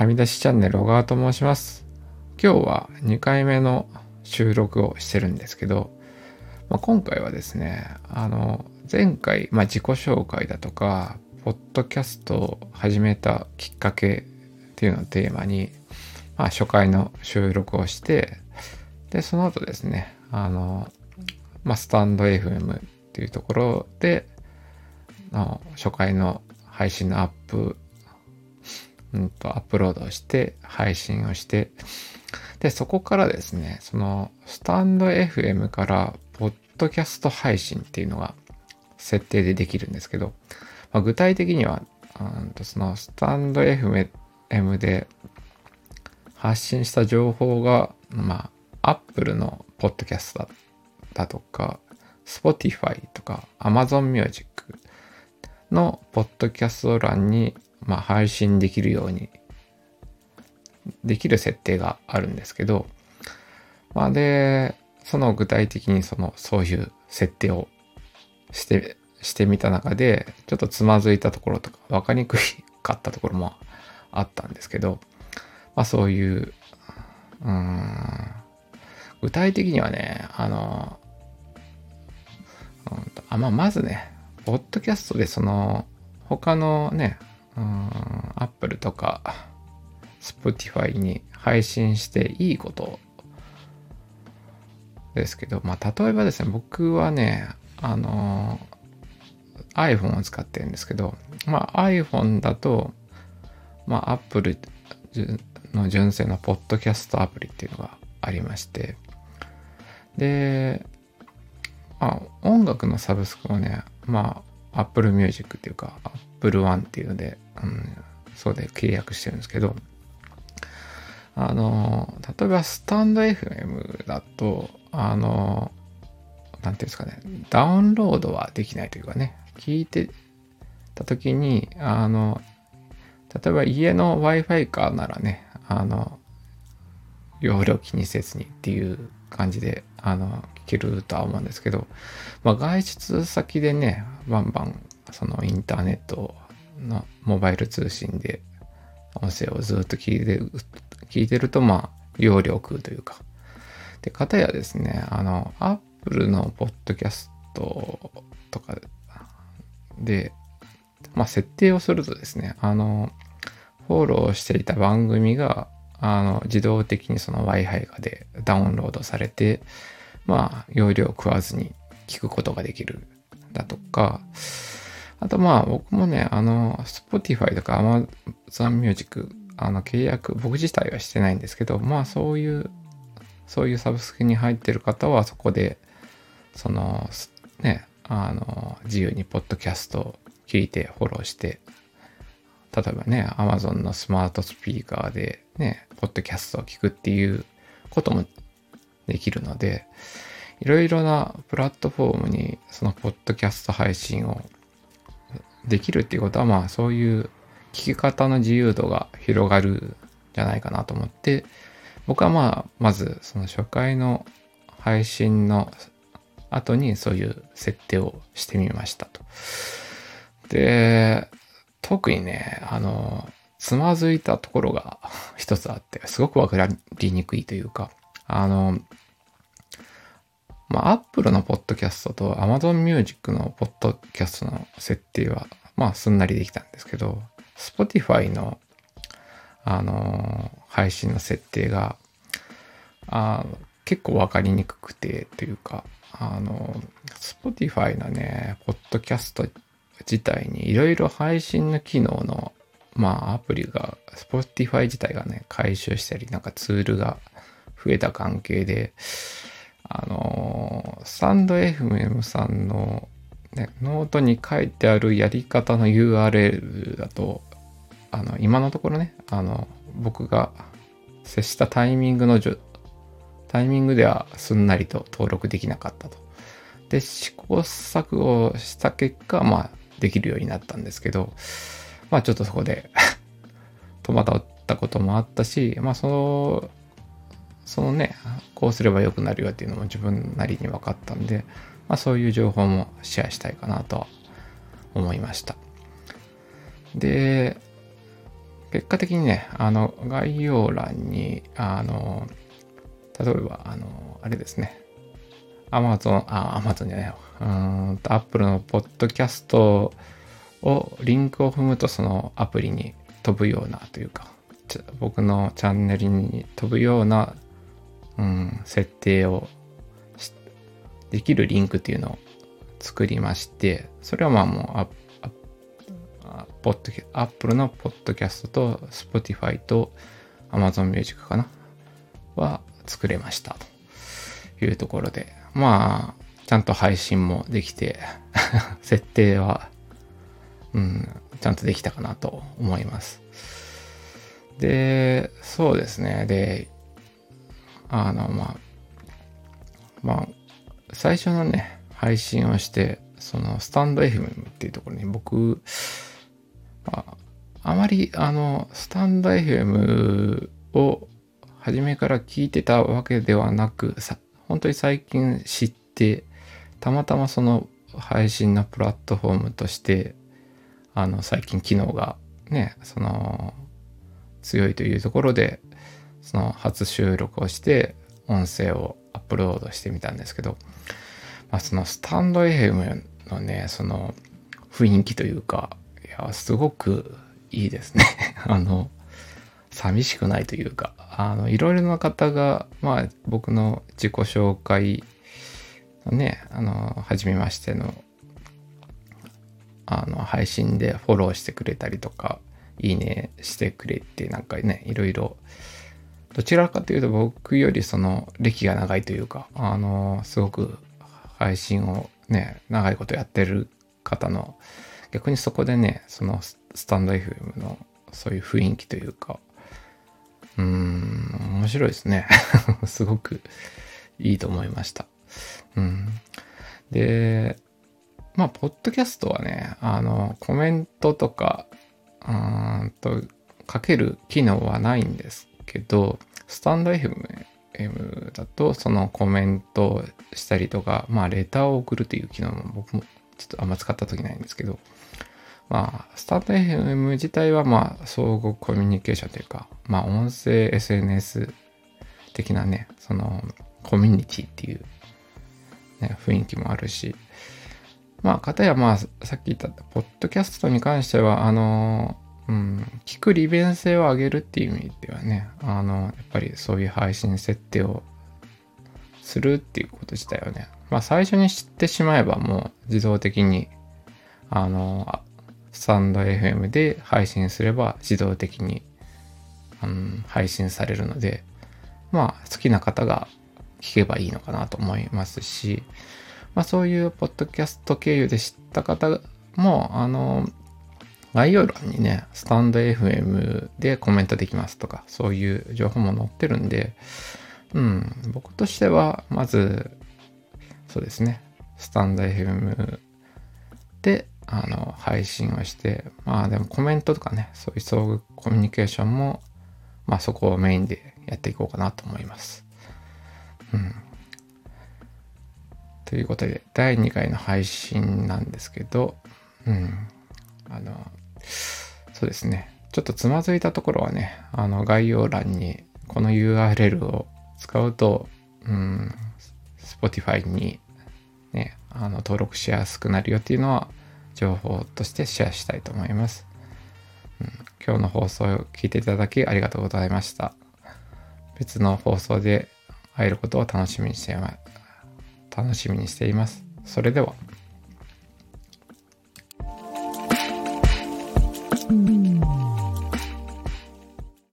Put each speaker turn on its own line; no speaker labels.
はみ出しチャンネル小川と申します。今日は2回目の収録をしてるんですけど、まあ、今回はですね、あの、前回、まあ、自己紹介だとか、ポッドキャストを始めたきっかけっていうのをテーマに、まあ、初回の収録をして、で、その後ですね、あの、まあ、スタンド FM っていうところで、の初回の配信のアップ、うんと、アップロードして、配信をして、で、そこからですね、その、スタンド FM から、ポッドキャスト配信っていうのが設定でできるんですけど、まあ、具体的には、うんとその、スタンド FM で発信した情報が、まあ、Apple のポッドキャストだとか、Spotify とか Amazon Music のポッドキャスト欄に、まあ、配信できるようにできる設定があるんですけど、まあ、で、その具体的にその、そういう設定をして、してみた中で、ちょっとつまずいたところとか、分かりにくかったところもあったんですけど、まあそういう、うん、具体的にはね、あの、あまあ、まずね、ポッドキャストでその、他のね、うん、Apple とか、Spotify に配信していいことですけど、まあ、例えばですね、僕はね、あの、iPhone を使ってるんですけど、まあ、iPhone だと、まあ、Apple の純正のポッドキャストアプリっていうのがありまして、で、まあ、音楽のサブスクもね、まあ、Apple Music っていうか、Apple One っていうので、うん、そうで契約してるんですけど、あの、例えばスタンド FM だと、あの、なんていうんですかね、ダウンロードはできないというかね、聞いてた時に、あの、例えば家の Wi-Fi かならね、あの、容量気にせずにっていう感じで、あの、聞けるとは思うんですけど、まあ、外出先でね、バンバン、そのインターネットのモバイル通信で音声をずっと聞いて、聞いてると、まあ、容量食うというか。で、かたやですね、あの、Apple のポッドキャストとかで、まあ、設定をするとですね、あの、フォローしていた番組が、あの、自動的にその Wi-Fi がでダウンロードされて、まあ、容量を食わずに聞くことができるだとか、あとまあ僕もね、あの、Spotify とか Amazon Music、あの契約、僕自体はしてないんですけど、まあそういう、そういうサブスクに入ってる方はそこで、その、ね、あの、自由にポッドキャストを聞いてフォローして、例えばね、Amazon のスマートスピーカーでね、ポッドキャストを聞くっていうこともできるので、いろいろなプラットフォームにそのポッドキャスト配信をできるっていうことはまあそういう聞き方の自由度が広がるんじゃないかなと思って僕はまあまずその初回の配信の後にそういう設定をしてみましたと。で、特にね、あの、つまずいたところが 一つあって、すごくわかりにくいというか、あの、まあ、Apple のポッドキャストと Amazon Music のポッドキャストの設定は、まあ、すんなりできたんですけど、Spotify の、あのー、配信の設定が、あ結構わかりにくくて、というか、あの、Spotify のね、ポッドキャスト自体にいろいろ配信の機能の、まあ、アプリが、Spotify 自体がね、回収したり、なんかツールが増えた関係で、あの、スタンド FM さんの、ね、ノートに書いてあるやり方の URL だと、あの、今のところね、あの、僕が接したタイミングのじょタイミングではすんなりと登録できなかったと。で、試行錯誤した結果、まあ、できるようになったんですけど、まあ、ちょっとそこで 戸惑ったこともあったし、まあ、その、そのね、こうすれば良くなるよっていうのも自分なりに分かったんで、まあそういう情報もシェアしたいかなと思いました。で、結果的にね、あの、概要欄に、あの、例えば、あの、あれですね、Amazon、あ、Amazon じゃないよ。うんと、Apple のポッドキャストを、リンクを踏むとそのアプリに飛ぶようなというか、僕のチャンネルに飛ぶような、うん、設定をできるリンクっていうのを作りまして、それはまあもうアポッドキャ、Apple のポッドキャストと Spotify と Amazon Music かな？は作れましたというところで、まあ、ちゃんと配信もできて 設定は、うん、ちゃんとできたかなと思います。で、そうですね。で、あの、まあ、まあ、最初のね、配信をして、そのスタンド FM っていうところに僕、まあ、あまりあの、スタンド FM を初めから聞いてたわけではなく、さ本当に最近知って、たまたまその配信のプラットフォームとして、あの、最近機能がね、その、強いというところで、その初収録をして、音声をプロードしてみたんですけど、まあ、そのスタンド FM のね、その雰囲気というか、いや、すごくいいですね。あの、寂しくないというか、あの、いろいろな方が、まあ、僕の自己紹介のね、あの、はじめましての、あの、配信でフォローしてくれたりとか、いいねしてくれてなんかね、いろいろ、どちらかというと僕よりその歴が長いというか、あの、すごく配信をね、長いことやってる方の、逆にそこでね、そのスタンド FM のそういう雰囲気というか、うーん、面白いですね。すごくいいと思いました。うん。で、まあ、ポッドキャストはね、あの、コメントとか、うんと、かける機能はないんですけど、スタンド FM だとそのコメントしたりとか、まあレターを送るという機能も僕もちょっとあんま使った時ないんですけど、まあスタンド FM 自体はまあ相互コミュニケーションというか、まあ音声 SNS 的なね、そのコミュニティっていう、ね、雰囲気もあるし、まあ、かたやまあ、さっき言った、ポッドキャストに関しては、あのうん、聞く利便性を上げるっていう意味ではね、あの、やっぱりそういう配信設定をするっていうこと自体はね、まあ最初に知ってしまえばもう自動的に、あの、スタンド FM で配信すれば自動的に、うん、配信されるので、まあ好きな方が聞けばいいのかなと思いますし、まあそういうポッドキャスト経由で知った方も、あの、概要欄にね、スタンド FM でコメントできますとか、そういう情報も載ってるんで、うん、僕としては、まず、そうですね、スタンド FM で、あの、配信をして、まあでもコメントとかね、そういう相互コミュニケーションも、まあそこをメインでやっていこうかなと思います。うん。ということで、第2回の配信なんですけど、うん。あの、そうですね。ちょっとつまずいたところはね、あの概要欄にこの URL を使うと、うん、Spotify にね、あの登録しやすくなるよっていうのは情報としてシェアしたいと思います。うん、今日の放送を聞いていただきありがとうございました。別の放送で会えることを楽しみにして楽しみにしています。それでは。